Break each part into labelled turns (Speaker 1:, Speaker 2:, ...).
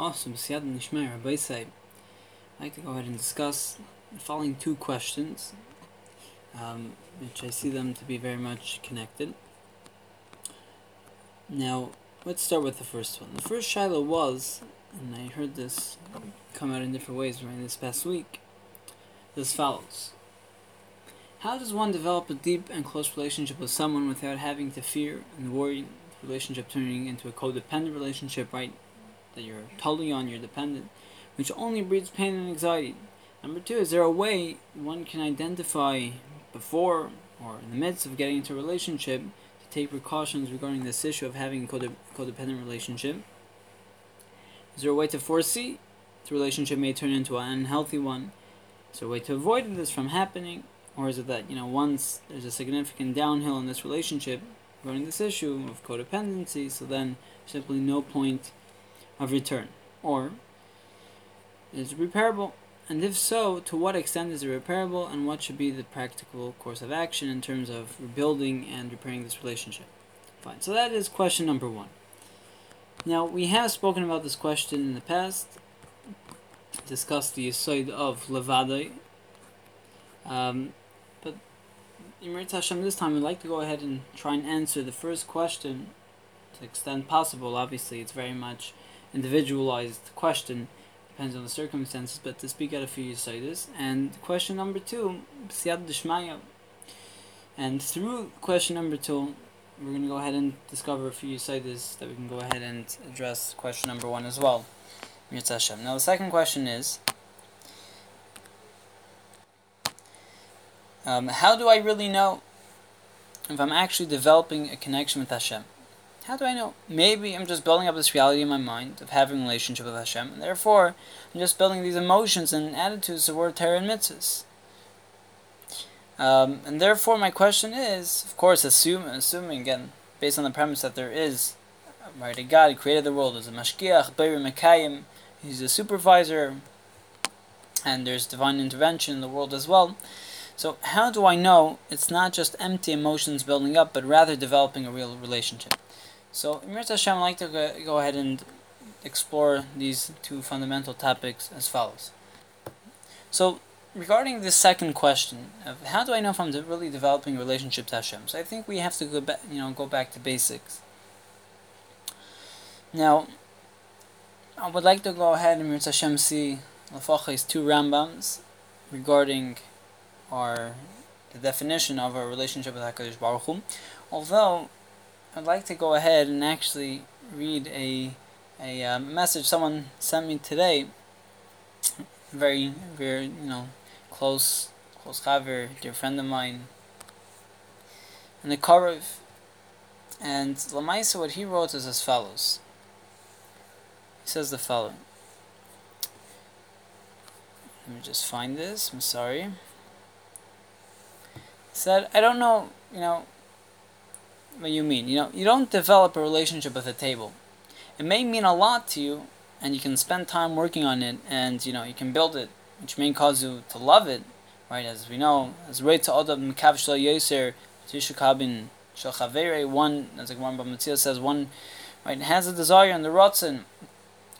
Speaker 1: Awesome. Siyad Nishmei, Rabbi I'd like to go ahead and discuss the following two questions, um, which I see them to be very much connected. Now, let's start with the first one. The first Shiloh was, and I heard this come out in different ways during this past week, as follows. How does one develop a deep and close relationship with someone without having to fear and worry the relationship turning into a codependent relationship, right? That you're totally on, you're dependent, which only breeds pain and anxiety. Number two, is there a way one can identify before or in the midst of getting into a relationship to take precautions regarding this issue of having a code- codependent relationship? Is there a way to foresee the relationship may turn into an unhealthy one? Is there a way to avoid this from happening? Or is it that, you know, once there's a significant downhill in this relationship regarding this issue of codependency, so then simply no point of return? Or is it repairable? And if so, to what extent is it repairable and what should be the practical course of action in terms of rebuilding and repairing this relationship? Fine. So that is question number one. Now, we have spoken about this question in the past, discussed the side of Levadai. Um, but Yimrit Hashem, this time I'd like to go ahead and try and answer the first question to the extent possible. Obviously, it's very much individualized question, depends on the circumstances, but to speak out a few this. And question number two, Siyad Dishmaya. And through question number two, we're going to go ahead and discover a few this that we can go ahead and address question number one as well. Now the second question is, um, how do I really know if I'm actually developing a connection with Hashem? How do I know? Maybe I'm just building up this reality in my mind of having a relationship with Hashem, and therefore I'm just building these emotions and attitudes toward Torah and mitzvahs. Um, and therefore, my question is, of course, assume, assuming again, based on the premise that there is, right, a God who created the world, there's a mashgiach, beir mekayim, he's a supervisor, and there's divine intervention in the world as well. So, how do I know it's not just empty emotions building up, but rather developing a real relationship? So, Emir Hashem, I'd like to go ahead and explore these two fundamental topics as follows. So, regarding the second question of how do I know if I'm really developing a relationship to Hashem? So, I think we have to go back, you know, go back to basics. Now, I would like to go ahead and Emir Hashem see Lafach's two Rambams regarding our the definition of our relationship with Hakadosh Baruch Hu. Although I'd like to go ahead and actually read a a uh, message someone sent me today. Very, very, you know, close, close chaver, dear friend of mine. And the Karev. And Lamaisa, what he wrote is as follows. He says the following. Let me just find this. I'm sorry. He said, I don't know, you know, what you mean. You know, you don't develop a relationship with a table. It may mean a lot to you, and you can spend time working on it, and you know you can build it, which may cause you to love it, right? As we know, as Rei Ta'odab Mekav Shal Yeser Tishukabin Shal Chavere, one, as Gemara Bava Metzia says, one right has a desire and the rotzen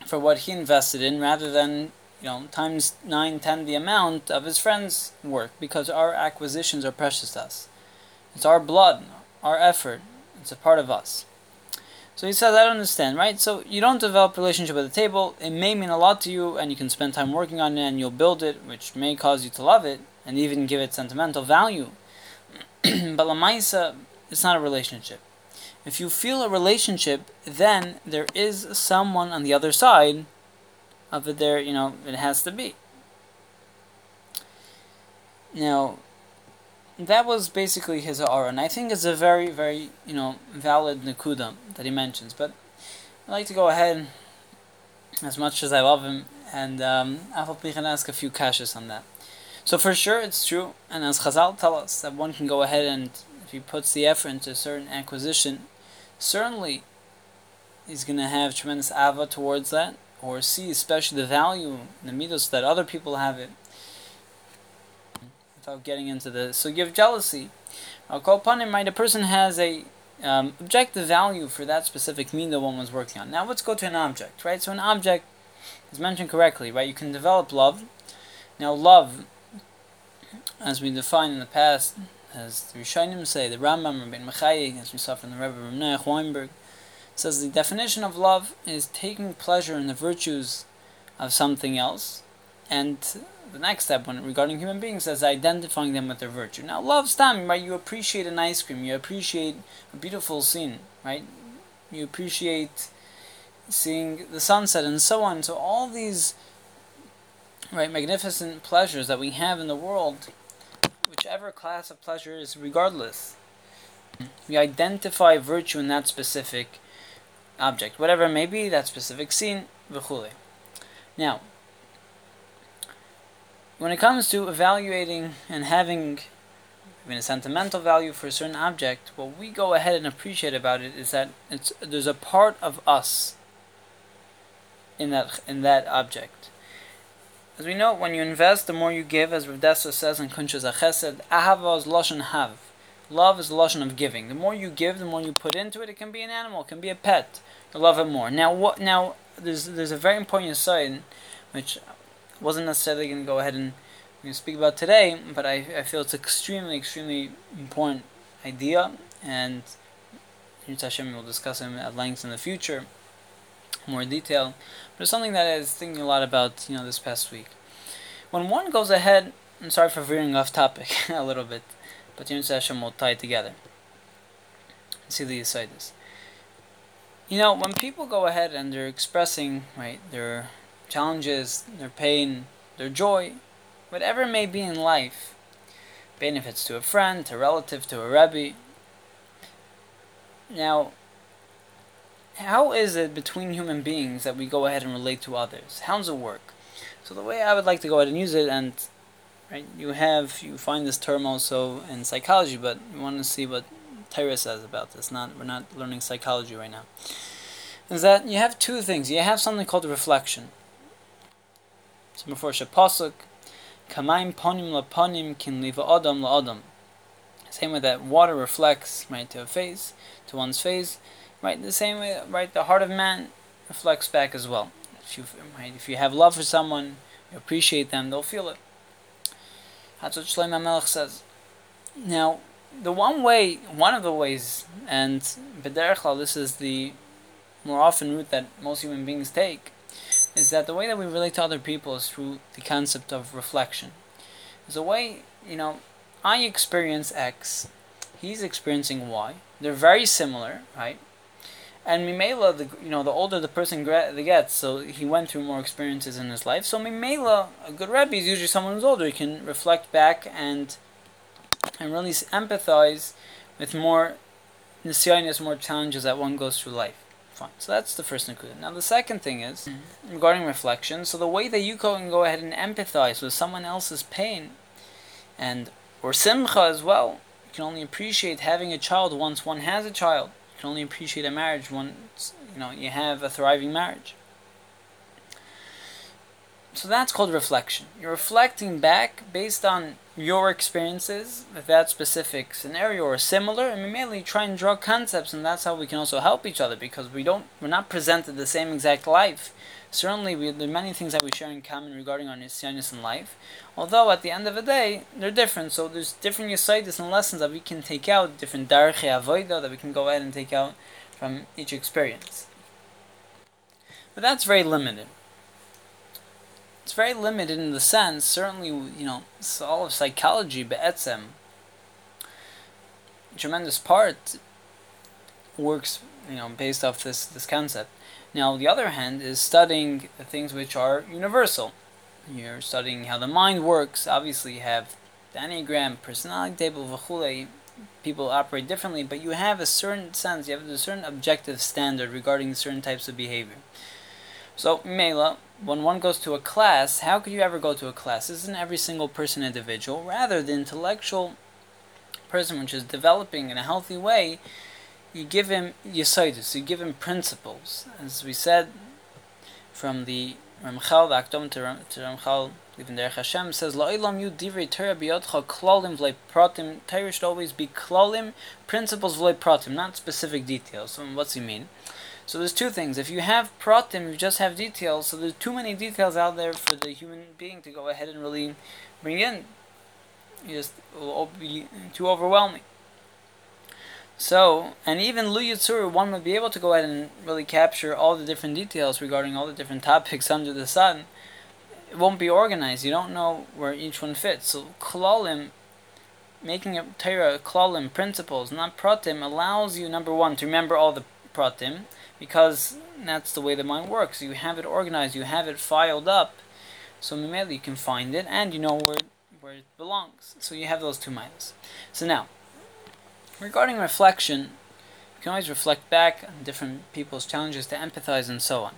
Speaker 1: for what he invested in, rather than you know times nine, ten the amount of his friend's work, because our acquisitions are precious to us. It's our blood, our effort. It's a part of us. So he says, I don't understand, right? So you don't develop a relationship with the table. It may mean a lot to you, and you can spend time working on it, and you'll build it, which may cause you to love it, and even give it sentimental value. but Lamaisa, it's not a relationship. If you feel a relationship, then there is someone on the other side of it. There, you know, it has to be. Now, that was basically his aura, and I think it's a very, very, you know, valid nakuda that he mentions. But I'd like to go ahead, as much as I love him, and um, I'll ask a few kashas on that. So for sure, it's true, and as Chazal tell us that one can go ahead and if he puts the effort into a certain acquisition, certainly he's going to have tremendous ava towards that, or see especially the value in the mitos that other people have it without getting into the so you have jealousy. Right? A person has a um, objective value for that specific mean that one was working on. Now let's go to an object, right? So an object, is mentioned correctly, right? You can develop love. Now, love, as we defined in the past, as the Rishonim say, the Rambam, Rabbi Mechai, as we saw from the Rebbe Ramneach Weinberg, says the definition of love is taking pleasure in the virtues of something else, and the next step when regarding human beings is identifying them with their virtue. Now, love stam, right? You appreciate an ice cream, you appreciate a beautiful scene, right? You appreciate seeing the sunset and so on. So all these right magnificent pleasures that we have in the world, whichever class of pleasure is regardless, we identify virtue in that specific object, whatever it may be, that specific scene, v'chule. Now, when it comes to evaluating and having even a sentimental value for a certain object, what we go ahead and appreciate about it is that it's there's a part of us in that in that object. As we know, when you invest, the more you give, as Rav Dessler says in Kuntres HaChesed, Ahava is Lashon Hav. Love is the Lashon of giving. The more you give, the more you put into it. It can be an animal, it can be a pet. You love it more. Now, what? Now, there's there's a very important side, which wasn't necessarily going to go ahead and speak about today, but I, I feel it's extremely, extremely important idea, and Hashem will discuss it at length in the future, more detail. But it's something that I was thinking a lot about, you know, this past week. When one goes ahead, I'm sorry for veering off topic a little bit, but Hashem will tie it together. See the this. You know, when people go ahead and they're expressing right their challenges, their pain, their joy, whatever may be in life, benefits to a friend, to a relative, to a rebbe. Now, how is it between human beings that we go ahead and relate to others? How does it work? So the way I would like to go ahead and use it, and right, you have you find this term also in psychology, but we want to see what Tyra says about this. Not we're not learning psychology right now. Is that you have two things? You have something called reflection. Before Shapasuk, Kamaim ponim la ponim kin liva odom la odom. Same way that water reflects right to a face, to one's face, right the same way right the heart of man reflects back as well. If you right, if you have love for someone, you appreciate them, they'll feel it. That's what Shlomo says. Now, the one way, one of the ways, and b'derech this is the more often route that most human beings take, is that the way that we relate to other people is through the concept of reflection. There's a way, you know, I experience X, he's experiencing Y. They're very similar, right? And Mimela, the you know, the older the person gets, so he went through more experiences in his life. So Mimela, a good Rebbe is usually someone who's older. He can reflect back and and really empathize with more nisyanis, more challenges that one goes through life. So that's the first included. Now the second thing is mm-hmm. regarding reflection. So the way that you can go ahead and empathize with someone else's pain, and or simcha as well. You can only appreciate having a child once one has a child. You can only appreciate a marriage once you know you have a thriving marriage. So that's called reflection. You're reflecting back based on your experiences with that specific scenario or similar, and we mainly try and draw concepts, and that's how we can also help each other because we don't we're not presented the same exact life. Certainly, we, there are many things that we share in common regarding our nisyanis in life. Although at the end of the day, they're different. So there's different yisaitis and lessons that we can take out, different darche avoida that we can go ahead and take out from each experience. But that's very limited it's very limited in the sense, certainly, you know, all of psychology, be'etzem, tremendous part works, you know, based off this, this concept. Now, the other hand is studying the things which are universal. You're studying how the mind works. Obviously, you have the Enneagram, personality table. People operate differently, but you have a certain sense, you have a certain objective standard regarding certain types of behavior. So, Mela, when one goes to a class, how could you ever go to a class? Isn't every single person individual? Rather, the intellectual person which is developing in a healthy way, you give him yisaidus, you give him principles. As we said from the Ramchal, the Akdom to, Ram, to Ramchal, even there Hashem says, La'ilam yu divrei Torah biyotcha klolim v'lei pratim. Torah should always be klolim, principles v'lei pratim, not specific details. So what's he mean? So there's two things. If you have pratim, you just have details. So there's too many details out there for the human being to go ahead and really bring in. You just will be too overwhelming. So, and even Lu Yitzur, one would be able to go ahead and really capture all the different details regarding all the different topics under the sun. It won't be organized. You don't know where each one fits. So, Klalim, making a Torah, Klalim, principles, not Pratim, allows you, number one, to remember all the Pratim, because that's the way the mind works. You have it organized, you have it filed up, so immediately you can find it, and you know where, where it belongs. So you have those two minds. So now, Regarding reflection, you can always reflect back on different people's challenges to empathize and so on.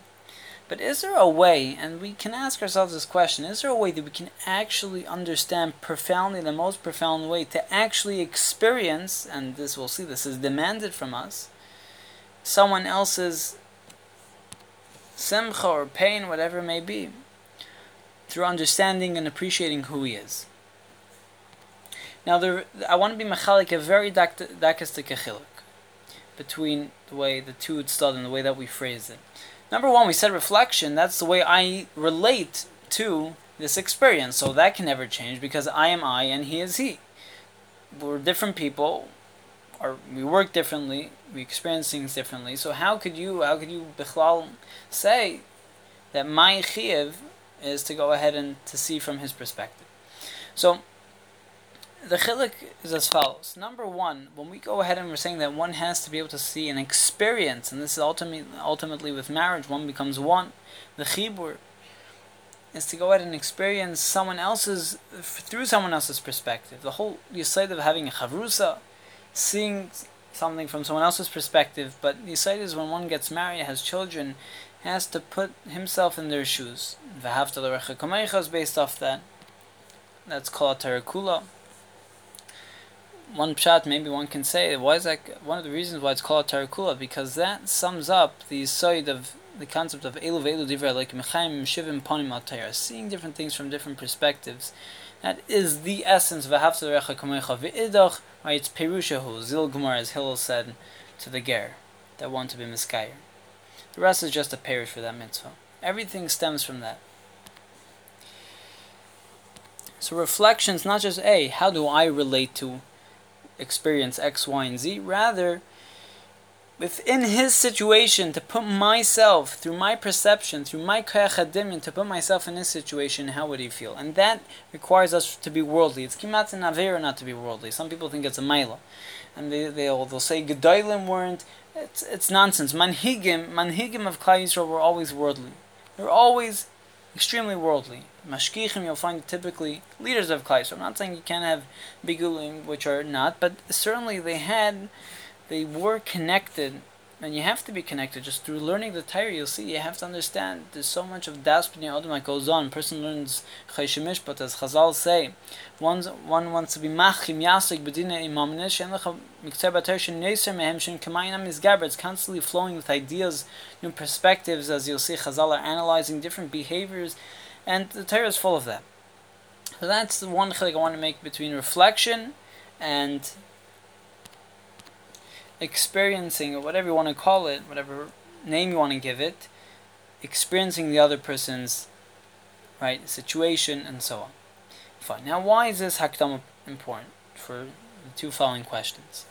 Speaker 1: But is there a way, and we can ask ourselves this question, is there a way that we can actually understand profoundly, the most profound way, to actually experience, and this we'll see, this is demanded from us, someone else's simcha or pain, whatever it may be, through understanding and appreciating who he is? Now, there, I want to be mechalik a very dakistic achiluk between the way the two would and the way that we phrase it. Number one, we said reflection. That's the way I relate to this experience. So that can never change because I am I and he is he. We're different people, or we work differently, we experience things differently. So how could you, how could you, bichlal, say that my chiyuv is to go ahead and to see from his perspective? So the chilik is as follows. Number one, when we go ahead and we're saying that one has to be able to see and experience, and this is ultimately, ultimately with marriage, one becomes one. The chibur is to go ahead and experience someone else's, through someone else's perspective. The whole yisaid of having a chavrusa, seeing something from someone else's perspective, but the yisaid is when one gets married, has children, has to put himself in their shoes. V'havta is based off that. That's called tarakula one shot, maybe one can say why is that one of the reasons why it's called tarakula because that sums up the side of the concept of elu ve'elu divra like mechaim shivim panim al seeing different things from different perspectives. That is the essence of ahavta recha kamecha ve'idach. Right, it's perushahu zil gemara as Hillel said to the ger that want to be miskayer. The rest is just a perish for that mitzvah. Everything stems from that. So reflections, not just a how do I relate to experience X, Y, and Z. Rather, within his situation, to put myself, through my perception, through my kayachadimian, to put myself in his situation, how would he feel? And that requires us to be worldly. It's kimat and avera not to be worldly. Some people think it's a maila. And they, they'll, they'll say Gedolim weren't. It's, it's nonsense. Manhigim, manhigim of Klal Yisrael were always worldly. They're always extremely worldly. Mashkichim, you'll find typically leaders of Klai. So I'm not saying you can't have bigulim, which are not, but certainly they had, they were connected, and you have to be connected just through learning the Torah. You'll see you have to understand. There's so much of das b'nei that goes on. Person learns chayshemish, but as Chazal say, one one wants to be machim yasik b'dina imam shen lecha mikzer b'ter shen neser mehem shen kamayinam izgaber. It's constantly flowing with ideas, new perspectives. As you'll see, Chazal are analyzing different behaviors and the Torah is full of that. So that's the one chilik I want to make between reflection and experiencing, or whatever you want to call it, whatever name you want to give it, experiencing the other person's right situation and so on. Fine. Now, why is this hakdama important for the two following questions?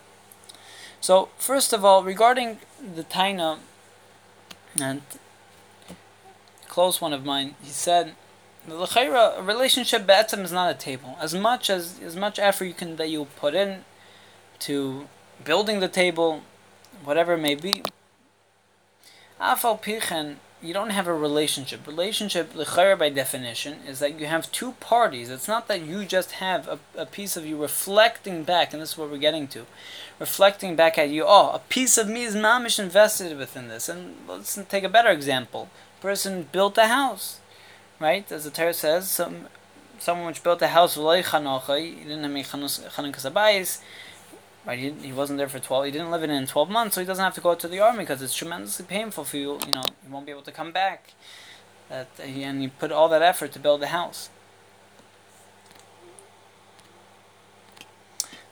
Speaker 1: So, first of all, regarding the taina, and close one of mine, he said the a relationship be'etzem is not a table. As much as as much effort you can that you put in to building the table, whatever it may be. Afal pichen, you don't have a relationship. Relationship, l'chayra by definition, is that you have two parties. It's not that you just have a, a piece of you reflecting back, and this is what we're getting to, reflecting back at you. Oh, a piece of me is mamish invested within this. And let's take a better example. Person built a house right? As the Torah says, some someone which built a house he didn't have any chanukah right? He, he wasn't there for twelve. He didn't live in it in twelve months, so he doesn't have to go to the army because it's tremendously painful for you. You know, he won't be able to come back. That and he put all that effort to build the house.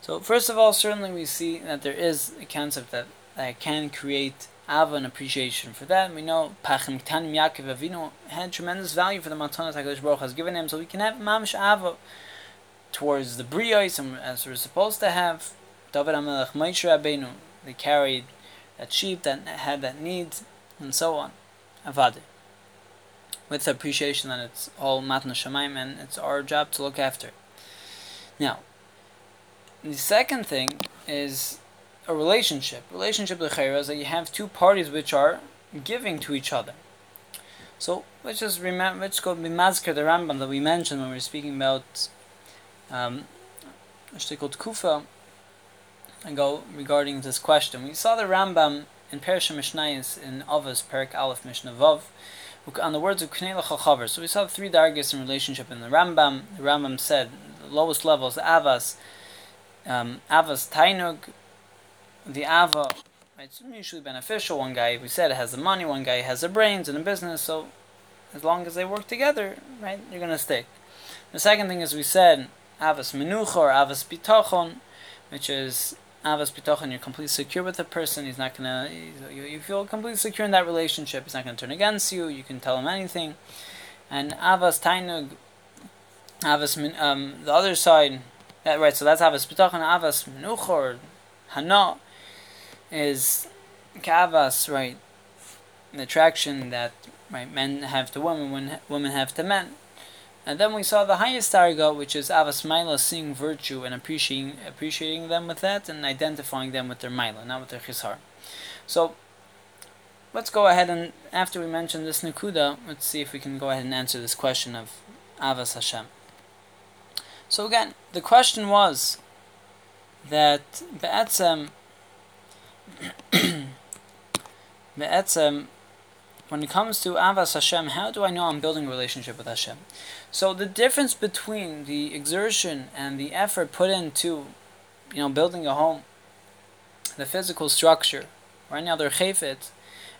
Speaker 1: So first of all, certainly we see that there is a concept that, that can create ava and appreciation for that. We know Pachim Ktanim Yaakov Avinu had tremendous value for the Matanas HaKadosh Baruch has given him, so we can have mamish ava towards the Briyos, and as we're supposed to have. David HaMelech Moshe Rabbeinu, they carried that sheep that had that need, and so on. Avadi. With the appreciation that it's all Matna Shemaim and it's our job to look after. Now, the second thing is a relationship. Relationship with is that you have two parties which are giving to each other. So let's just remember, let's go the Rambam that we mentioned when we were speaking about um, called Kufa and go regarding this question. We saw the Rambam in Perishah Mishnayis in Avos Perik Aleph Mishnah Vav on the words of Knei Chaver. So we saw three dargis in relationship in the Rambam. The Rambam said the lowest levels Avas, um, Avas Tainug, the Ava. It's mutually beneficial. One guy we said has the money, one guy has the brains and the business. So as long as they work together, right, you're gonna stick. The second thing is we said Avas Menucha or Avas Bitachon, which is Avas Bitochen, you're completely secure with the person. He's not gonna. You, you feel completely secure in that relationship. He's not gonna turn against you. You can tell him anything. And Avas Tainug, Avas um, the other side. That, right. So that's Avas Bitochen. Avas Menuchor, Hana, is Kavas. Right. Attraction that right men have to women, women have to men. And then we saw the highest targa, which is Avas Maila, seeing virtue and appreciating appreciating them with that and identifying them with their Maila, not with their Chisar. So let's go ahead and after we mention this Nakuda, let's see if we can go ahead and answer this question of Avas Hashem. So again, the question was that Be'etzem Be'etzem when it comes to Avas Hashem, how do I know I'm building a relationship with Hashem? So the difference between the exertion and the effort put into, you know, building a home, the physical structure, or any other chayfet,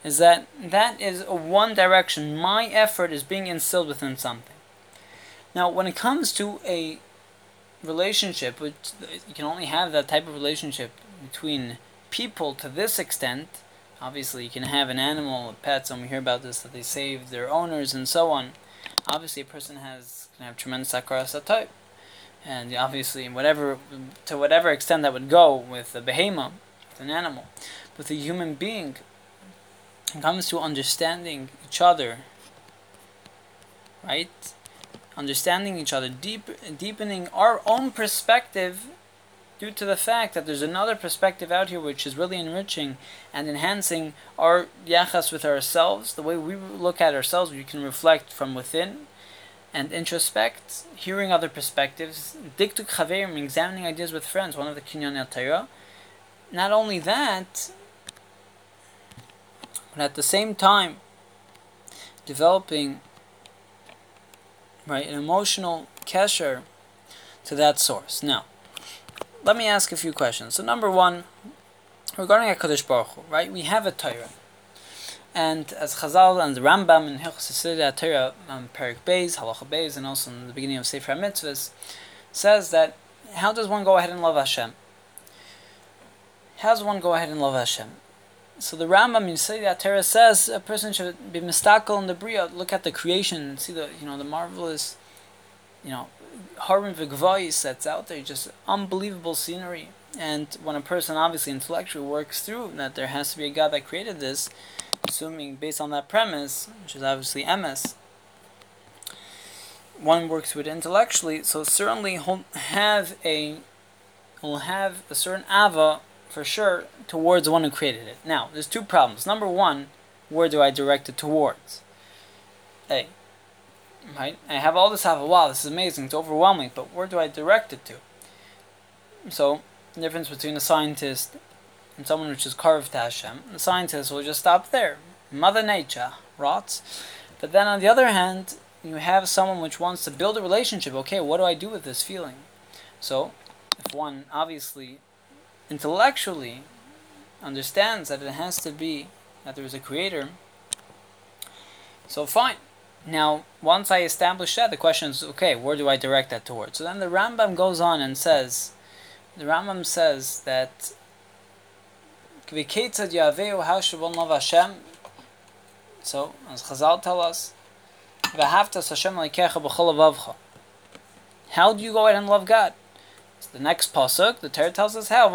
Speaker 1: is that that is a one direction. My effort is being instilled within something. Now, when it comes to a relationship, which you can only have that type of relationship between people to this extent, Obviously, you can have an animal, pets, and we hear about this that they save their owners and so on. Obviously, a person has can have tremendous sakara type, and obviously, whatever to whatever extent that would go with a behemoth, with an animal, with a human being, it comes to understanding each other. Right, understanding each other, deep, deepening our own perspective due to the fact that there's another perspective out here which is really enriching and enhancing our yachas with ourselves, the way we look at ourselves, we can reflect from within and introspect, hearing other perspectives, diktuk chaverim, examining ideas with friends, one of the kinyan el Torah. Not only that, but at the same time, developing right an emotional kesher to that source. Now, let me ask a few questions. So number one, regarding Hakadosh Baruch Hu, right? We have a Torah, and as Chazal and the Rambam in Hilchos Torah, um, Perik Beis, Halacha Beis, and also in the beginning of Sefer Mitzvahs, says that how does one go ahead and love Hashem? How does one go ahead and love Hashem? So the Rambam in Yisrael Torah says a person should be mistakel in the bria, look at the creation, see the you know the marvelous, you know Harim Vigvais that's out there, just unbelievable scenery. And when a person obviously intellectually works through that there has to be a God that created this, assuming based on that premise, which is obviously MS, one works with intellectually, so certainly he'll have a will have a certain ava for sure towards the one who created it. Now, there's two problems. Number one, where do I direct it towards? A. Right? I have all this have a wow, this is amazing, it's overwhelming, but where do I direct it to? So, the difference between a scientist and someone which is carved to Hashem, the scientist will just stop there. Mother Nature rots. But then on the other hand, you have someone which wants to build a relationship. Okay, what do I do with this feeling? So, if one obviously intellectually understands that it has to be that there is a creator, so fine. Now, once I establish that, the question is, okay, where do I direct that towards? So then the Rambam goes on and says, the Rambam says that How should one love Hashem? So, as Chazal tell us, How do you go ahead and love God? So the next pasuk, the Torah tells us how.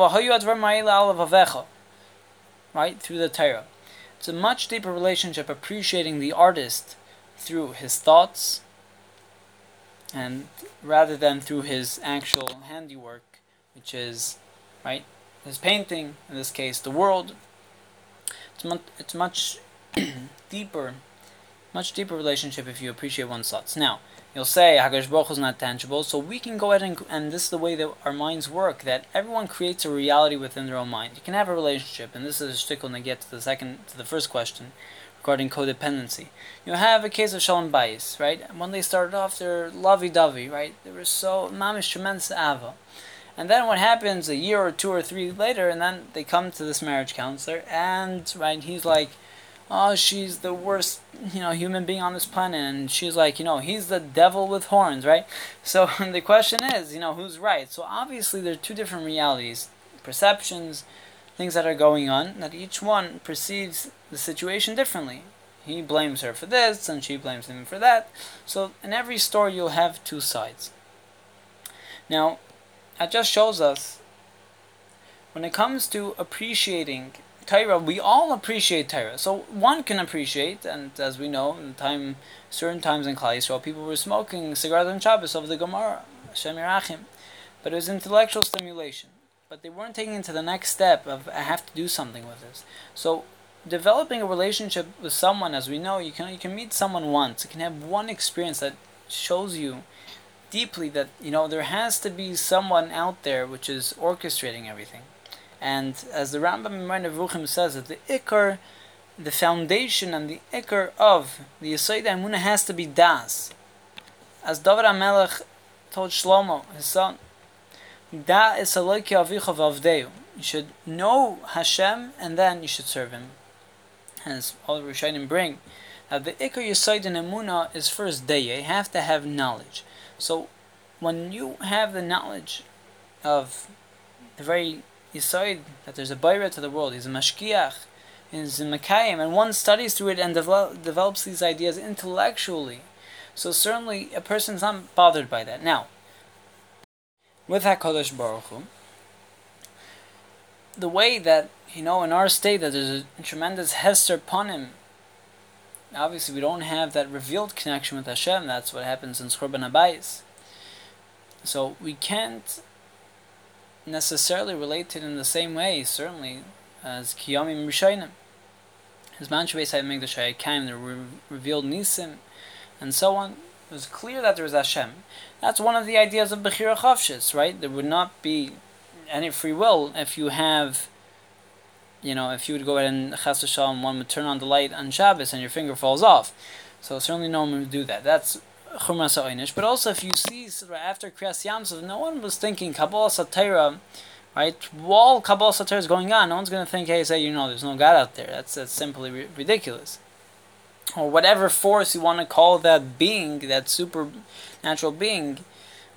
Speaker 1: Right through the Torah, it's a much deeper relationship, appreciating the artist through his thoughts, and rather than through his actual handiwork, which is right his painting, in this case, the world. It's much, it's much deeper, much deeper relationship if you appreciate one's thoughts. Now, you'll say Hakadosh Baruch is not tangible, so we can go ahead and, and this is the way that our minds work. That everyone creates a reality within their own mind. You can have a relationship, and this is a shtickle to get to the second, to the first question regarding codependency. You have a case of Shalom Bayis, right? When they started off, they're lovey-dovey, right? They were so mamish tremendous ava. And then what happens a year or two or three later, and then they come to this marriage counselor, and right, he's like, "Oh, she's the worst, you know, human being on this planet," and she's like, "You know, he's the devil with horns," right? So the question is, you know, who's right? So obviously, there are two different realities, perceptions, things that are going on. That each one perceives the situation differently. He blames her for this, and she blames him for that. So in every story, you'll have two sides. Now, that just shows us when it comes to appreciating Torah, we all appreciate Torah. So one can appreciate, and as we know, in time, certain times in Klal Yisrael, people were smoking cigars on Shabbos of the Gemara, Hashem Yerachim. But it was intellectual stimulation. But they weren't taking it to the next step of I have to do something with this. So developing a relationship with someone, as we know, you can you can meet someone once. You can have one experience that shows you deeply that you know there has to be someone out there which is orchestrating everything, and as the Rambam in Nevuchim says that the ikar, the foundation and the ikar of the Yisayid Emunah has to be das. As David HaMelech told Shlomo, his son, Da is Eloki Avicha Vavdeu. You should know Hashem and then you should serve Him. Hence, all Rishonim bring, that the Ikar Yisayid in Emunah is first day. You have to have knowledge. So when you have the knowledge of the very Yisoid, that there's a Bayra to the world, he's a Mashkiach, he's a Makayim, and one studies through it and develop, develops these ideas intellectually. So certainly a person's not bothered by that. Now, with HaKadosh Baruch Hu, the way that, you know, in our state that there's a tremendous Hester Panim obviously we don't have that revealed connection with Hashem. That's what happens in Churban Habayis. So we can't necessarily relate it in the same way, certainly, as Kiyamim Rishayim. His Manshubes had made the Shayakam, the re- revealed Nisim, and so on. It was clear that there was Hashem. That's one of the ideas of Bechira Chavshis, right? There would not be any free will if you have you know, if you would go ahead and chas v'shalom, one would turn on the light on Shabbos and your finger falls off. So certainly no one would do that. That's chumras ha'oinish. But also if you see after Kriyas Yam Suf, no one was thinking Kabbalah Satira, right? While Kabbalah Satira is going on, no one's going to think, hey, say, you know, there's no God out there. That's, that's simply ri- ridiculous. Or whatever force you want to call that being, that supernatural being,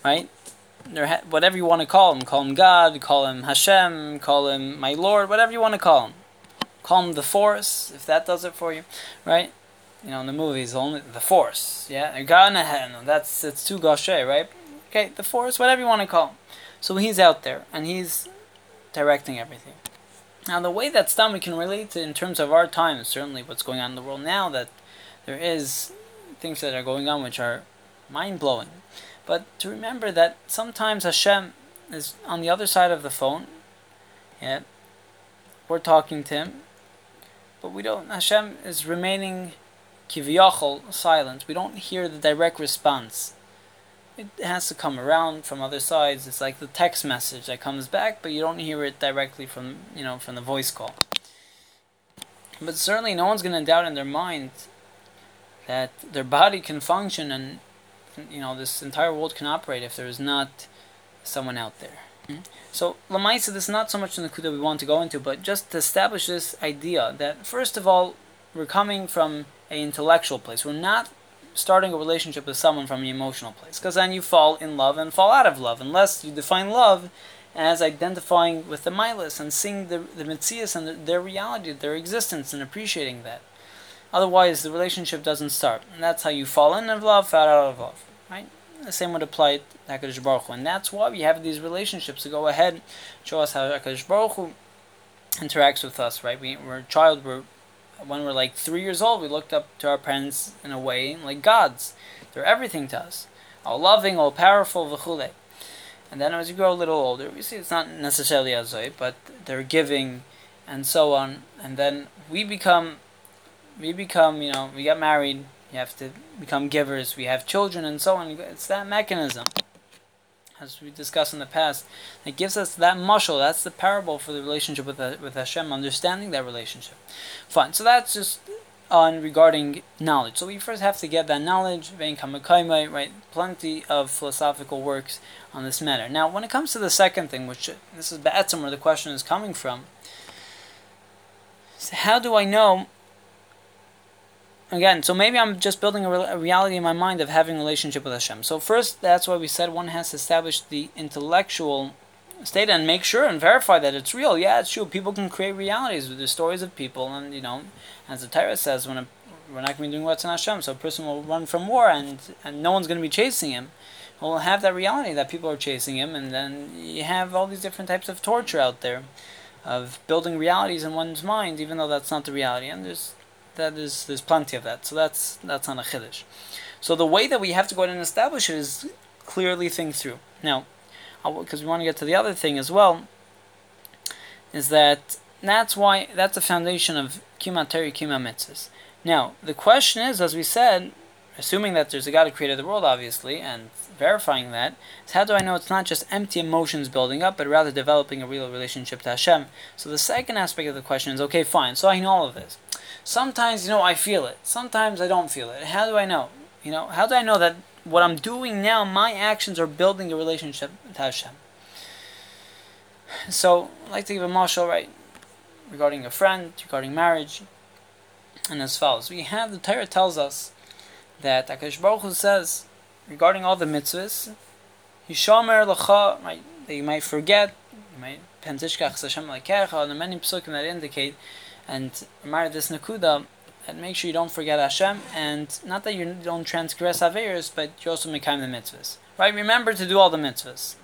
Speaker 1: right? ha- whatever you want to call him. Call him God, call him Hashem, call him my Lord, whatever you want to call him. Call him the Force, if that does it for you, right? You know, in the movies, only the Force, yeah? No, that's it's too gauche, right? Okay, the Force, whatever you want to call him. So he's out there, and he's directing everything. Now, the way that's done, we can relate to in terms of our time, certainly what's going on in the world now, that there is things that are going on which are mind blowing. But to remember that sometimes Hashem is on the other side of the phone. Yeah, we're talking to him, but we don't. Hashem is remaining kiviyachol silent. We don't hear the direct response. It has to come around from other sides. It's like the text message that comes back, but you don't hear it directly from you know from the voice call. But certainly, no one's going to doubt in their mind that their body can function and you know this entire world can operate if there is not someone out there. Mm-hmm. So Lamaisa, this is not so much in the Kuda we want to go into, but just to establish this idea that first of all, we're coming from an intellectual place. We're not starting a relationship with someone from an emotional place, because then you fall in love and fall out of love. Unless you define love as identifying with the Milas and seeing the, the Mitzias and the, their reality, their existence, and appreciating that. Otherwise, the relationship doesn't start. And that's how you fall in of love, fall out of love. Right? The same would apply to HaKadosh Baruch Hu. And that's why we have these relationships to go ahead, show us how HaKadosh Baruch Hu interacts with us, right? We, we're a child, we're, when we're like three years old, we looked up to our parents in a way like gods. They're everything to us. All loving, all powerful, v'chule. And then as you grow a little older, we see it's not necessarily azoi, but they're giving and so on. And then we become, we become, you know, we get married, you have to become givers, we have children and so on. It's that mechanism as we discussed in the past, it gives us that muscle. That's the parable for the relationship with uh, with Hashem, understanding that relationship. Fine. So that's just on regarding knowledge. So we first have to get that knowledge. Right, plenty of philosophical works on this matter. Now, when it comes to the second thing, which uh, this is Ba'atzim, where the question is coming from, so how do I know again, so maybe I'm just building a, re- a, reality in my mind of having a relationship with Hashem. So first, that's why we said one has to establish the intellectual state and make sure and verify that it's real. Yeah, it's true. People can create realities with the stories of people, and you know, as the Torah says, when a, we're not going to be doing what's in Hashem, so a person will run from war, and and no one's going to be chasing him. We'll have that reality that people are chasing him, and then you have all these different types of torture out there, of building realities in one's mind, even though that's not the reality. And there's that is there's plenty of that. So that's that's on a chiddush. So the way that we have to go ahead and establish it is clearly think through. Now, because we want to get to the other thing as well, is that that's why that's the foundation of kima teri kima mitzvahs. Now the question is, as we said, assuming that there's a God who created the world, obviously, and verifying that, is how do I know it's not just empty emotions building up, but rather developing a real relationship to Hashem? So the second aspect of the question is, okay, fine, so I know all of this. Sometimes, you know, I feel it. Sometimes I don't feel it. How do I know? You know, how do I know that what I'm doing now, my actions are building a relationship with Hashem? So, I'd like to give a marshal, right, regarding a friend, regarding marriage, and as follows. We have, the Torah tells us that Akash Baruch Hu says, regarding all the mitzvahs, Yishomer Lacha, that you might forget, you might Pentishkach Hashem Lekecha, and the many psukim that indicate and remember this nakuda and make sure you don't forget Hashem and not that you don't transgress Averis, but you also make the mitzvahs. Right? Remember to do all the mitzvahs.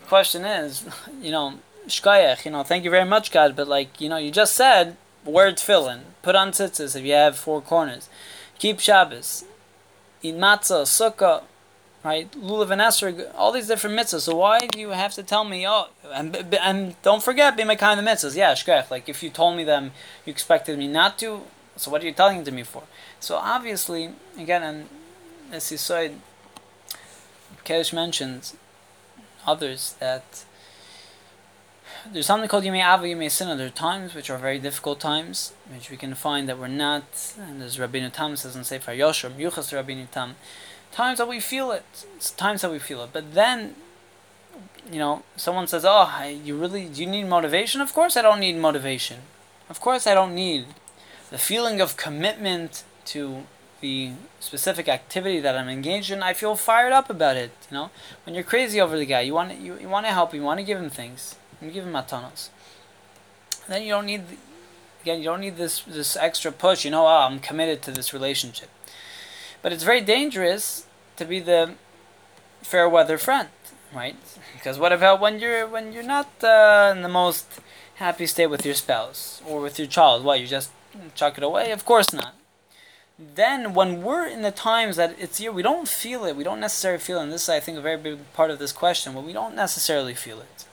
Speaker 1: The question is, you know, shkayach, you know, thank you very much, God, but like, you know, you just said word in, put on tzitzis if you have four corners, keep Shabbos, eat matzah, sukkah, right? Lulav and Esrog, all these different mitzvahs. So why do you have to tell me, oh, and, and don't forget, be my kind of mitzvahs. Yeah, shkrech. Like if you told me them, you expected me not to. So what are you telling to me for? So obviously, again, and as you said, Kedesh mentions others that there's something called Yimei Ava, Yimei Sinna. There are times which are very difficult times, which we can find that we're not, and as Rabbi Tam says in Sefer Yosher, Yuchas Rabbi Tam, times that we feel it. It's times that we feel it. But then, you know, someone says, "Oh, you really do you need motivation?" Of course, I don't need motivation. Of course, I don't need the feeling of commitment to the specific activity that I'm engaged in. I feel fired up about it. You know, when you're crazy over the guy, you want you, you want to help, him, you want to give him things, you give him matanos. Then you don't need. Again, you don't need this this extra push. You know, oh, I'm committed to this relationship. But it's very dangerous to be the fair weather friend, right? Because what about when you're when you're not uh, in the most happy state with your spouse or with your child? What you just chuck it away? Of course not. Then when we're in the times that it's here, we don't feel it. We don't necessarily feel it. And this is, I think, a very big part of this question. But we don't necessarily feel it.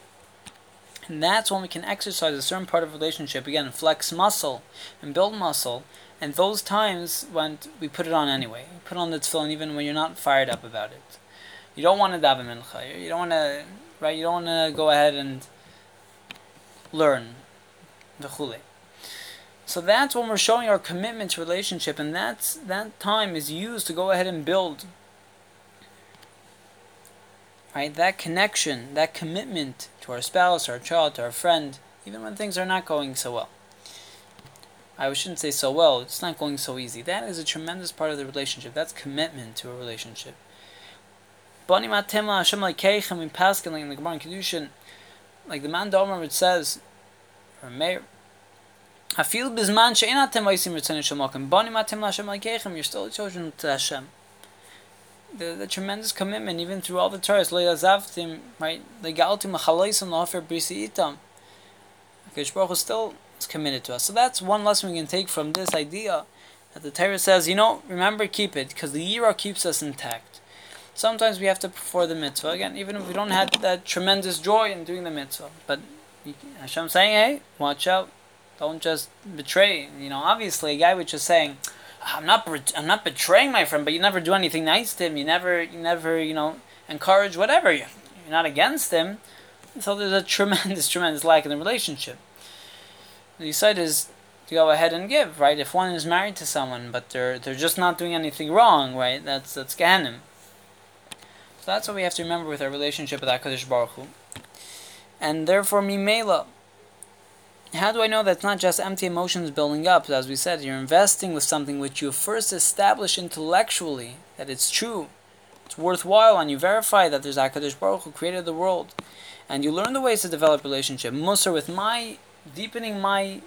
Speaker 1: And that's when we can exercise a certain part of relationship again, flex muscle and build muscle and those times when we put it on anyway. Put on the tefillin even when you're not fired up about it. You don't want to daven mincha. You don't want to, right? You don't want to go ahead and learn the chule. So that's when we're showing our commitment to relationship, and that's that time is used to go ahead and build. Right, that connection, that commitment to our spouse, our child, to our friend, even when things are not going so well. I shouldn't say so well, it's not going so easy. That is a tremendous part of the relationship. That's commitment to a relationship. the like the man Domer says, or Meir, feel bizman she'inatem vaysim ritzon shemakim banim atem lashem alkeichem. You're still children to Hashem. The, the tremendous commitment, even through all the Torahs, right? Lahofer brisi itam. Hakadosh Baruch Hu still is committed to us. So that's one lesson we can take from this idea that the Torah says, you know, remember, keep it, because the Yira keeps us intact. Sometimes we have to perform the mitzvah again, even if we don't have that tremendous joy in doing the mitzvah. But Hashem saying, hey, watch out, don't just betray. You know, obviously, a guy which is saying, I'm not, I'm not betraying my friend, but you never do anything nice to him. You never, you never, you know, encourage whatever. You're not against him. So there's a tremendous, tremendous lack in the relationship. The side is to go ahead and give, right? If one is married to someone, but they're they're just not doing anything wrong, right? That's that's Ganem. So that's what we have to remember with our relationship with Hakadosh Baruch Hu. And therefore, Mimela. How do I know that's not just empty emotions building up? As we said, you're investing with something which you first establish intellectually that it's true, it's worthwhile, and you verify that there's Hakadosh Baruch Hu created the world, and you learn the ways to develop relationship. Musar with my deepening my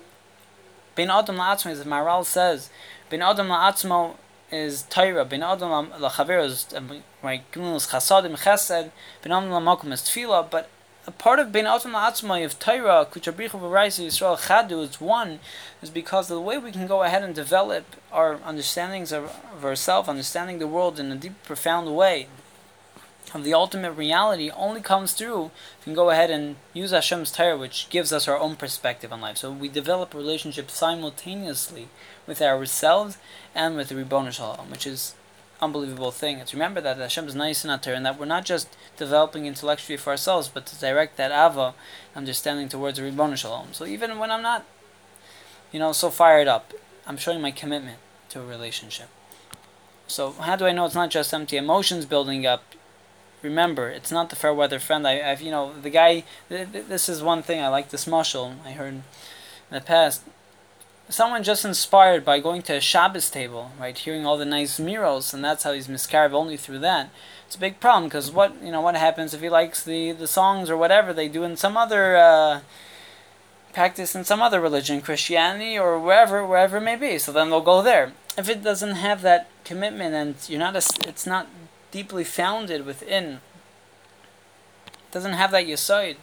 Speaker 1: Ben Adam La'atzmo, as Maharal says, Ben Adam La'atzmo is Torah, Ben Adam La'chaver is um, right, Chasadim Chesed, Ben Adam La'makom is Tefillah, but a part of Ben Adam La'atzmo of Torah, Kuchabrichu V'Raisa Yisrael Chadu, is one, is because the way we can go ahead and develop our understandings of, of ourselves, understanding the world in a deep, profound way of the ultimate reality only comes through if we can go ahead and use Hashem's Torah, which gives us our own perspective on life. So we develop a relationship simultaneously with ourselves and with the Ribbon Shalom, which is unbelievable thing. It's remember that Hashem is nice in Torah and that we're not just developing intellectually for ourselves, but to direct that Ava understanding towards the Ribbon Shalom. So even when I'm not, you know, so fired up, I'm showing my commitment to a relationship. So how do I know it's not just empty emotions building up? Remember, it's not the fair weather friend. I, have you know, the guy. Th- th- this is one thing I like. This mushal I heard in the past. Someone just inspired by going to a Shabbos table, right, hearing all the nice mirrors, and that's how he's miscarried only through that. It's a big problem because what you know what happens if he likes the the songs or whatever they do in some other. Uh, practice in some other religion, Christianity or wherever, wherever it may be. So then they'll go there. If it doesn't have that commitment and you're not, a, it's not deeply founded within. It doesn't have that yisoid.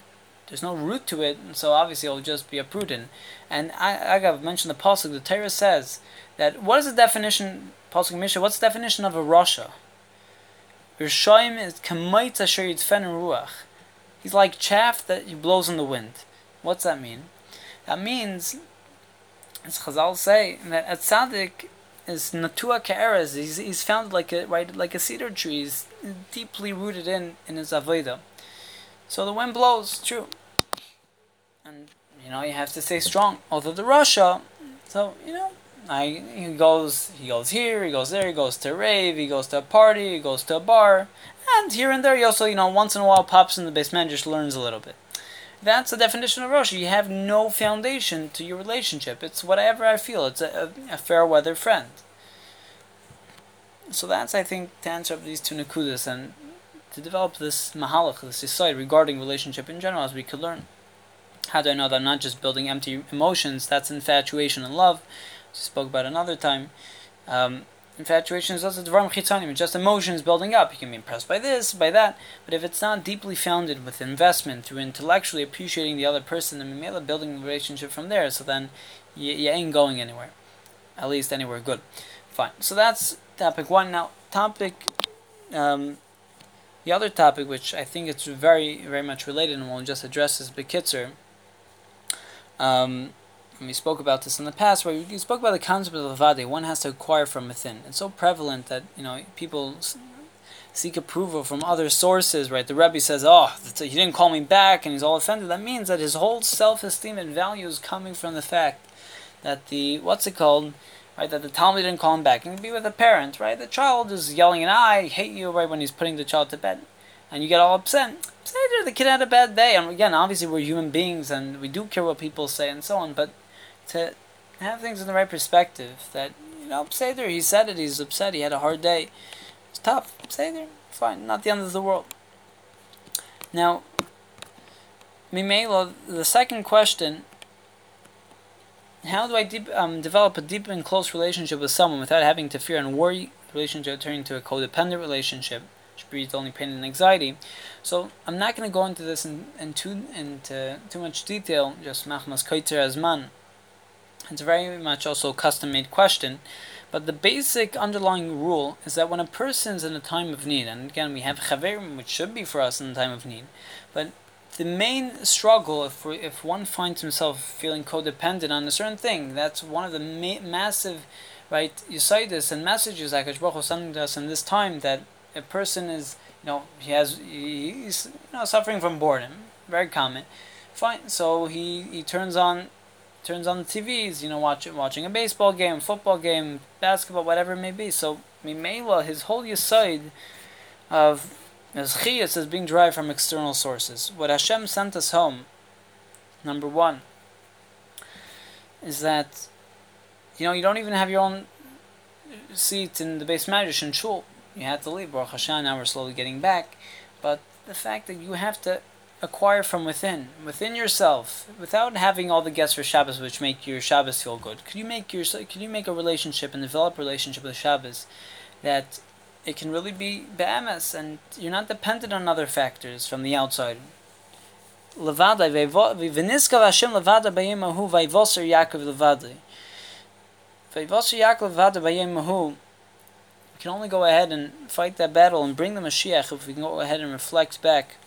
Speaker 1: There's no root to it, and so obviously it'll just be a prudent. And I, I got mentioned the pasuk. The Torah says that what is the definition? Pasuk Misha. What's the definition of a rasha? Rishoyim is kamaitz asher yitfen ruach. He's like chaff that he blows in the wind. What's that mean? That means, as Chazal say, that a tzaddik is natua ke'eres. He's, he's found like a right like a cedar tree. He's deeply rooted in in his avodah. So the wind blows, true. And you know you have to stay strong. Although the rasha, so you know, I he goes he goes here, he goes there, he goes to a rave, he goes to a party, he goes to a bar, and here and there he also you know once in a while pops in the basement, just learns a little bit. That's the definition of rasha. You have no foundation to your relationship. It's whatever I feel. It's a, a, a fair weather friend. So that's, I think, to answer up these two nakudas and to develop this mahalach, this insight regarding relationship in general, as we could learn. How do I know that I'm not just building empty emotions? That's infatuation and love. We spoke about another time. Um, Infatuation is also dvarim chitzanim, just emotions building up. You can be impressed by this, by that, but if it's not deeply founded with investment through intellectually appreciating the other person and maybe building a relationship from there, so then you, you ain't going anywhere, at least anywhere good. Fine. So that's topic one. Now topic, um, the other topic, which I think it's very very much related, and we'll just address is bekitzer. Um, and we spoke about this in the past, where we spoke about the concept of levade. One has to acquire from within. It's so prevalent that you know people seek approval from other sources. Right? The Rebbe says, "Oh, he didn't call me back," and he's all offended. That means that his whole self-esteem and value is coming from the fact that the what's it called? Right, that the talmid didn't call him back. And be with a parent, right? The child is yelling, and I hate you, right, when he's putting the child to bed. And you get all upset. The kid had a bad day. And again, obviously, we're human beings and we do care what people say and so on. But to have things in the right perspective. That you know, Seder, he said it. He's upset. He had a hard day. It's tough. Seder, fine. Not the end of the world. Now, Mimela, the second question how do I deep, um, develop a deep and close relationship with someone without having to fear and worry relationship turning into a codependent relationship, which breeds only pain and anxiety? So I'm not going to go into this in, in too into too much detail. Just machmas koiter azman. It's very much also a custom-made question, but the basic underlying rule is that when a person is in a time of need, and again we have chaverim, which should be for us in a time of need, but the main struggle, if we, if one finds himself feeling codependent on a certain thing, that's one of the ma- massive, right, this and messages that Baruch Hu sending to us in this time that a person is, you know, he has, he's, you know, suffering from boredom, very common. Fine, so he, he turns on, turns on the TVs, you know, watching watching a baseball game, football game, basketball, whatever it may be. So, Mimela, his whole side of as chiyas is being derived from external sources. What Hashem sent us home, number one, is that you know you don't even have your own seat in the beis medrash in shul. You had to leave. Baruch Hashem. Now we're slowly getting back, but the fact that you have to acquire from within, within yourself, without having all the guests for Shabbos, which make your Shabbos feel good. Could you make your could you make a relationship and develop a relationship with Shabbos that it can really be be'emes, and you're not dependent on other factors from the outside. Levada levada. We can only go ahead and fight that battle and bring the Mashiach if we can go ahead and reflect back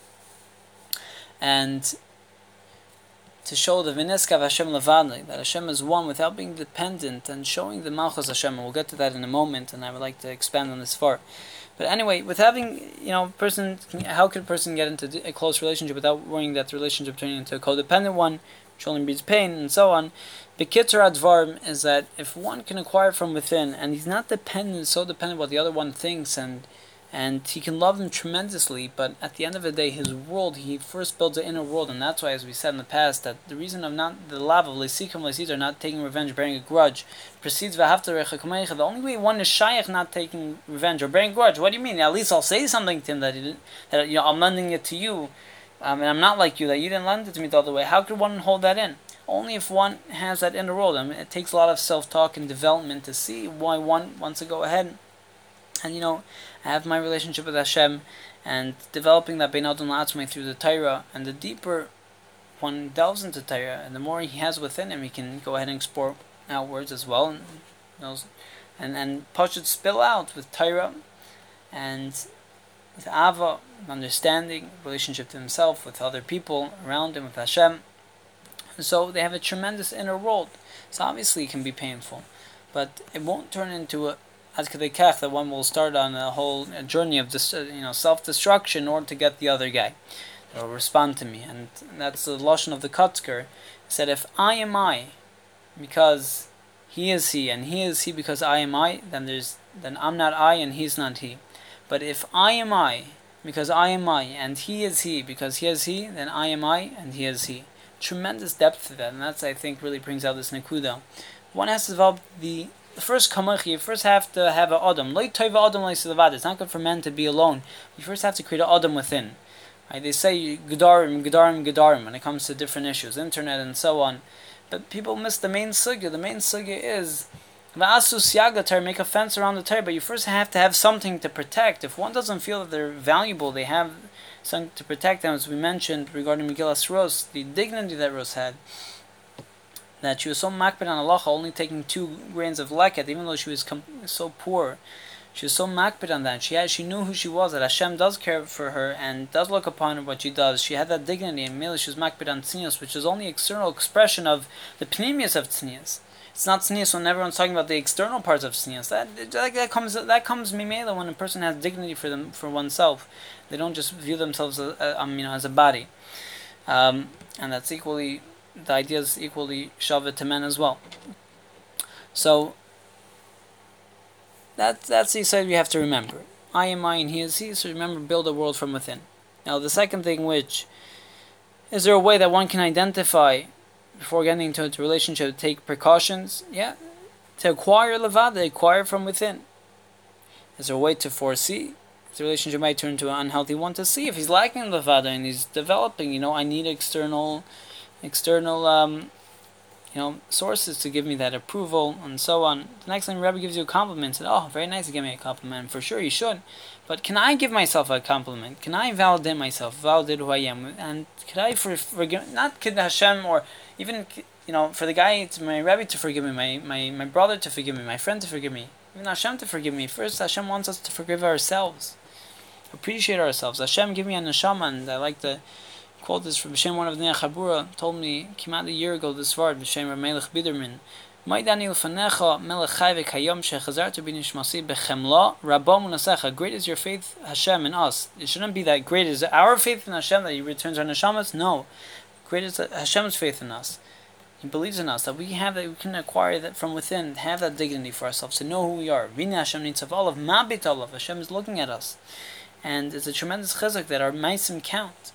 Speaker 1: and to show the Viniska of Hashem Levadli, that Hashem is one without being dependent and showing the Malchus Hashem. And we'll get to that in a moment, and I would like to expand on this far. But anyway, with having, you know, person, how could a person get into a close relationship without worrying that the relationship turning into a codependent one, which only breeds pain, and so on? The Bekitzer Advarm is that if one can acquire from within, and he's not dependent, so dependent what the other one thinks, and and he can love them tremendously, but at the end of the day, his world, he first builds an inner world, and that's why, as we said in the past, that the reason of not the love of Lesikim Lesid not taking revenge, bearing a grudge, precedes The only way one is Shaykh not taking revenge or bearing a grudge, what do you mean? At least I'll say something to him that, he didn't, that you know, I'm lending it to you, um, and I'm not like you, that you didn't lend it to me the other way. How could one hold that in? Only if one has that inner world. I mean, it takes a lot of self talk and development to see why one wants to go ahead and, you know, have my relationship with Hashem and developing that Bein Adam La'atzmai through the Torah, and the deeper one delves into Torah, and the more he has within him, he can go ahead and explore outwards as well, and knows, and and should spill out with Torah, and with Ava, understanding, relationship to himself, with other people around him, with Hashem. So they have a tremendous inner world. So obviously it can be painful, but it won't turn into a, as kach that one will start on a whole journey of dis- uh, you know self-destruction in order to get the other guy that will respond to me, and that's the lashon of the Kotzker. Said if I am I, because he is he, and he is he because I am I, then there's then I'm not I and he's not he. But if I am I, because I am I, and he is he because he is he, then I am I and he is he. Tremendous depth to that, and that's I think really brings out this nekuda. One has to develop the first kamach, you first have to have an adam. It's not good for men to be alone. You first have to create an adam within. Right? They say gedarim, gedarim, gedarim when it comes to different issues, internet and so on. But people miss the main sugya. The main sugya is make a fence around the Torah, but you first have to have something to protect. If one doesn't feel that they're valuable, they have something to protect them, as we mentioned regarding Megillas Ros, the dignity that Ros had that she was so makbid on Allah, only taking two grains of leket, even though she was com- so poor. She was so makbid on that. She had, she knew who she was, that Hashem does care for her and does look upon her what she does. She had that dignity, and merely she was makbid on tznius, which is only external expression of the pnimius of tznius. It's not tznius when everyone's talking about the external parts of tznius. That, that, that comes that comes mimela when a person has dignity for them for oneself. They don't just view themselves as, uh, um, you know, as a body, um, and that's equally the idea is equally shavit to men as well. So that that's the side we have to remember. I am I and he is he. So remember, build a world from within. Now the second thing, which is there a way that one can identify before getting into a relationship, take precautions? Yeah, to acquire levada, acquire from within. Is there a way to foresee the relationship might turn into an unhealthy one to see if he's lacking father and he's developing. You know, I need external, external, um, you know, sources to give me that approval and so on. The next time Rebbe gives you a compliment, said, "Oh, very nice to give me a compliment. For sure, you should." But can I give myself a compliment? Can I validate myself, validate who I am, and can I for, forgive? Not could Hashem or even you know, for the guy, to my Rebbe to forgive me, my, my, my brother to forgive me, my friend to forgive me, even Hashem to forgive me. First, Hashem wants us to forgive ourselves appreciate ourselves. Hashem, give me a neshama, and I like to quote this from Hashem, one of the Chabura, told me, came out a year ago, this word, Hashem Reb Meilech Biderman. Great is your faith, Hashem, in us. It shouldn't be that great is our faith in Hashem that He returns our neshamas. No, great is Hashem's faith in us. He believes in us that we have that we can acquire that from within, have that dignity for ourselves to know who we are. Vina Hashem needs of of Mabit Hashem is looking at us and it's a tremendous chizuk that our meisim count.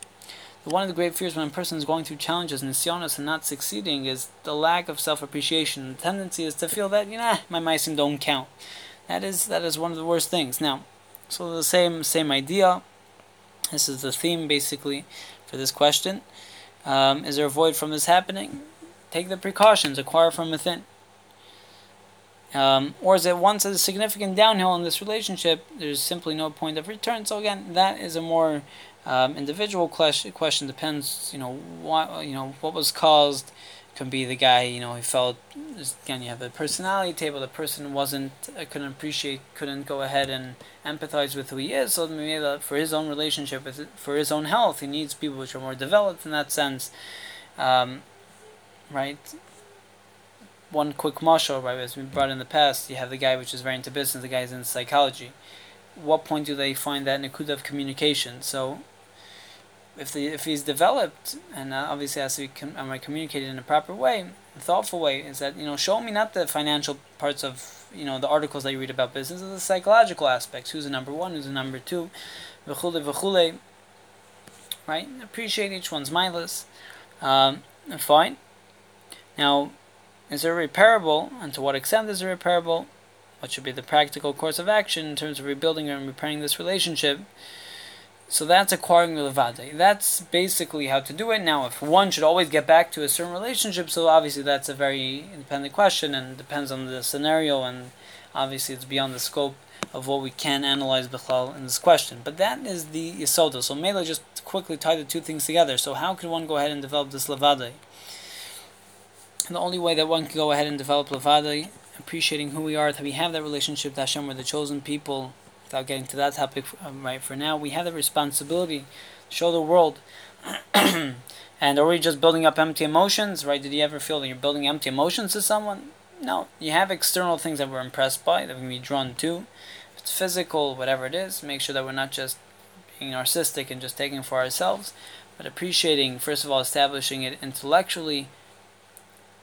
Speaker 1: One of the great fears when a person is going through challenges and nisyonos and not succeeding is the lack of self-appreciation. The tendency is to feel that you know my meisim don't count. That is that is one of the worst things. Now, so the same same idea. This is the theme basically for this question. Um, is there a void from this happening? Take the precautions, acquire from within. Um, or is it once a significant downhill in this relationship, there's simply no point of return? So again, that is a more um, individual question. Question depends, you know, what you know what was caused. Can be the guy, you know, he felt again. You have a personality table. The person wasn't uh, couldn't appreciate, couldn't go ahead and empathize with who he is. So maybe that for his own relationship, with for his own health, he needs people which are more developed in that sense, um, right? one quick mashal, right, as we brought in the past, you have the guy which is very into business, the guy is in psychology. What point do they find that in nakuda of communication? So, if the if he's developed and uh, obviously has to be com- um, communicated in a proper way, a thoughtful way, is that you know show me not the financial parts of you know the articles that you read about business, the psychological aspects. Who's the number one? Who's the number two? V'chule v'chule. Right, appreciate each one's mindless. Um, fine. Now, is it repairable, and to what extent is it repairable? What should be the practical course of action in terms of rebuilding and repairing this relationship? So that's acquiring the levade. That's basically how to do it. Now, if one should always get back to a certain relationship, so obviously that's a very independent question and depends on the scenario, and obviously it's beyond the scope of what we can analyze Bechlal in this question. But that is the Yisoda. So Mela just quickly tie the two things together. So how could one go ahead and develop this levade? The only way that one can go ahead and develop Levada, appreciating who we are, that we have that relationship with Hashem, we're the chosen people, without getting to that topic um, right for now, we have the responsibility to show the world. and are we just building up empty emotions, right? Did you ever feel that you're building empty emotions to someone? No. You have external things that we're impressed by, that we can be drawn to. If it's physical, whatever it is, make sure that we're not just being narcissistic and just taking for ourselves, but appreciating, first of all, establishing it intellectually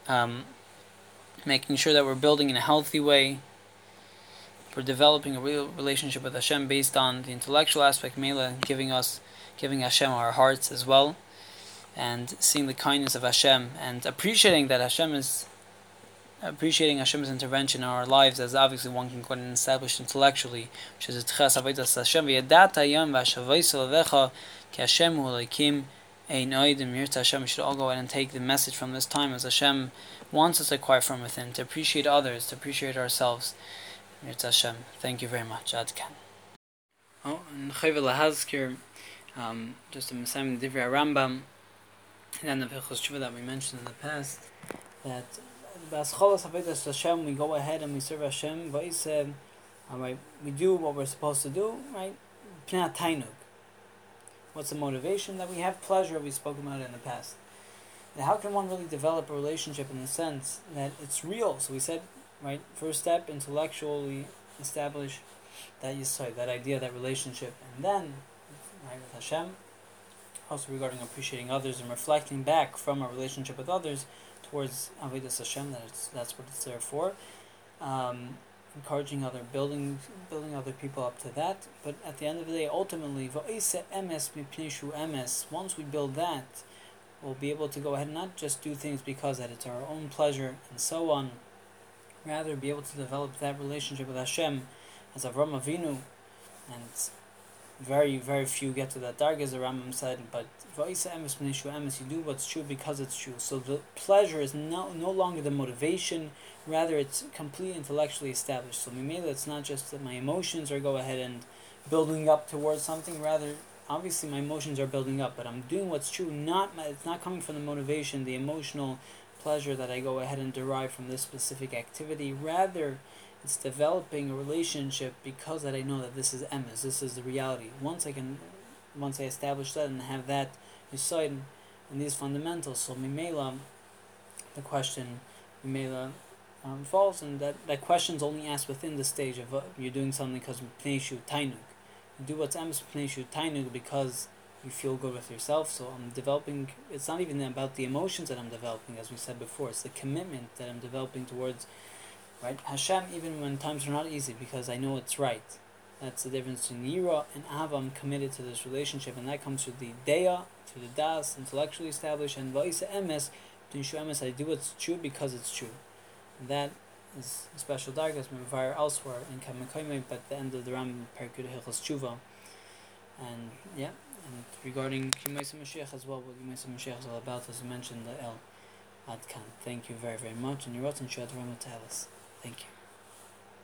Speaker 1: um, making sure that we're building in a healthy way. We're developing a real relationship with Hashem based on the intellectual aspect, Mela, giving us, giving Hashem our hearts as well, and seeing the kindness of Hashem and appreciating that Hashem is appreciating Hashem's intervention in our lives as obviously one can go and establish intellectually, which is Hashem Hashem we should all go ahead and take the message from this time as Hashem wants us to acquire from within, to appreciate others, to appreciate ourselves. Yirta Hashem. Thank you very much. Adkan. Oh, and Hazkir, um, just a Mesayim Divrei Rambam, and then the Pichos that we mentioned in the past, that B'ascholas Havedas Hashem, we go ahead and we serve Hashem, V'iseh, um, we do what we're supposed to do, right? Pnei Tainug. What's the motivation? That we have pleasure, we spoke about it in the past. And how can one really develop a relationship in the sense that it's real? So we said, right, first step, intellectually establish that yisai, that idea, that relationship. And then, right, with Hashem, also regarding appreciating others and reflecting back from a relationship with others towards Avodas Hashem, that that's what it's there for. Um, encouraging other building building other people up to that but at the end of the day ultimately once we build that we'll be able to go ahead and not just do things because that it's our own pleasure and so on rather be able to develop that relationship with Hashem as Avram Avinu and very, very few get to that dark, as the Rambam said, but you do what's true because it's true. So the pleasure is no, no longer the motivation, rather it's completely intellectually established. So Mimela, it's not just that my emotions are go ahead and building up towards something, rather obviously my emotions are building up, but I'm doing what's true, not my, it's not coming from the motivation, the emotional pleasure that I go ahead and derive from this specific activity, rather it's developing a relationship because that I know that this is emes, this is the reality. Once I can, once I establish that and have that inside and these fundamentals, so Mimela, the question Mimela um, falls, and that that question's only asked within the stage of uh, you're doing something because pneishu tainug. You do what's emes pneishu tainug because you feel good with yourself. So I'm developing. It's not even about the emotions that I'm developing, as we said before. It's the commitment that I'm developing towards Right? Hashem, even when times are not easy, because I know it's right. That's the difference between Yira and Ava. I'm committed to this relationship, and that comes through the Deya, through the Das, intellectually established, and Vaisa Emes, to ensure Emes, I do what's true because it's true. And that is a special darkness Mevire elsewhere in Kamakoime, but at the end of the Ram Perkud Hilchas Tshuva. And yeah, and regarding Kimaisa Mashiach as well, what Kimaisa Mashiach is all about, as mentioned, the El Adkan. Thank you very, very much, and you're welcome to Rama Tell us. Thank you.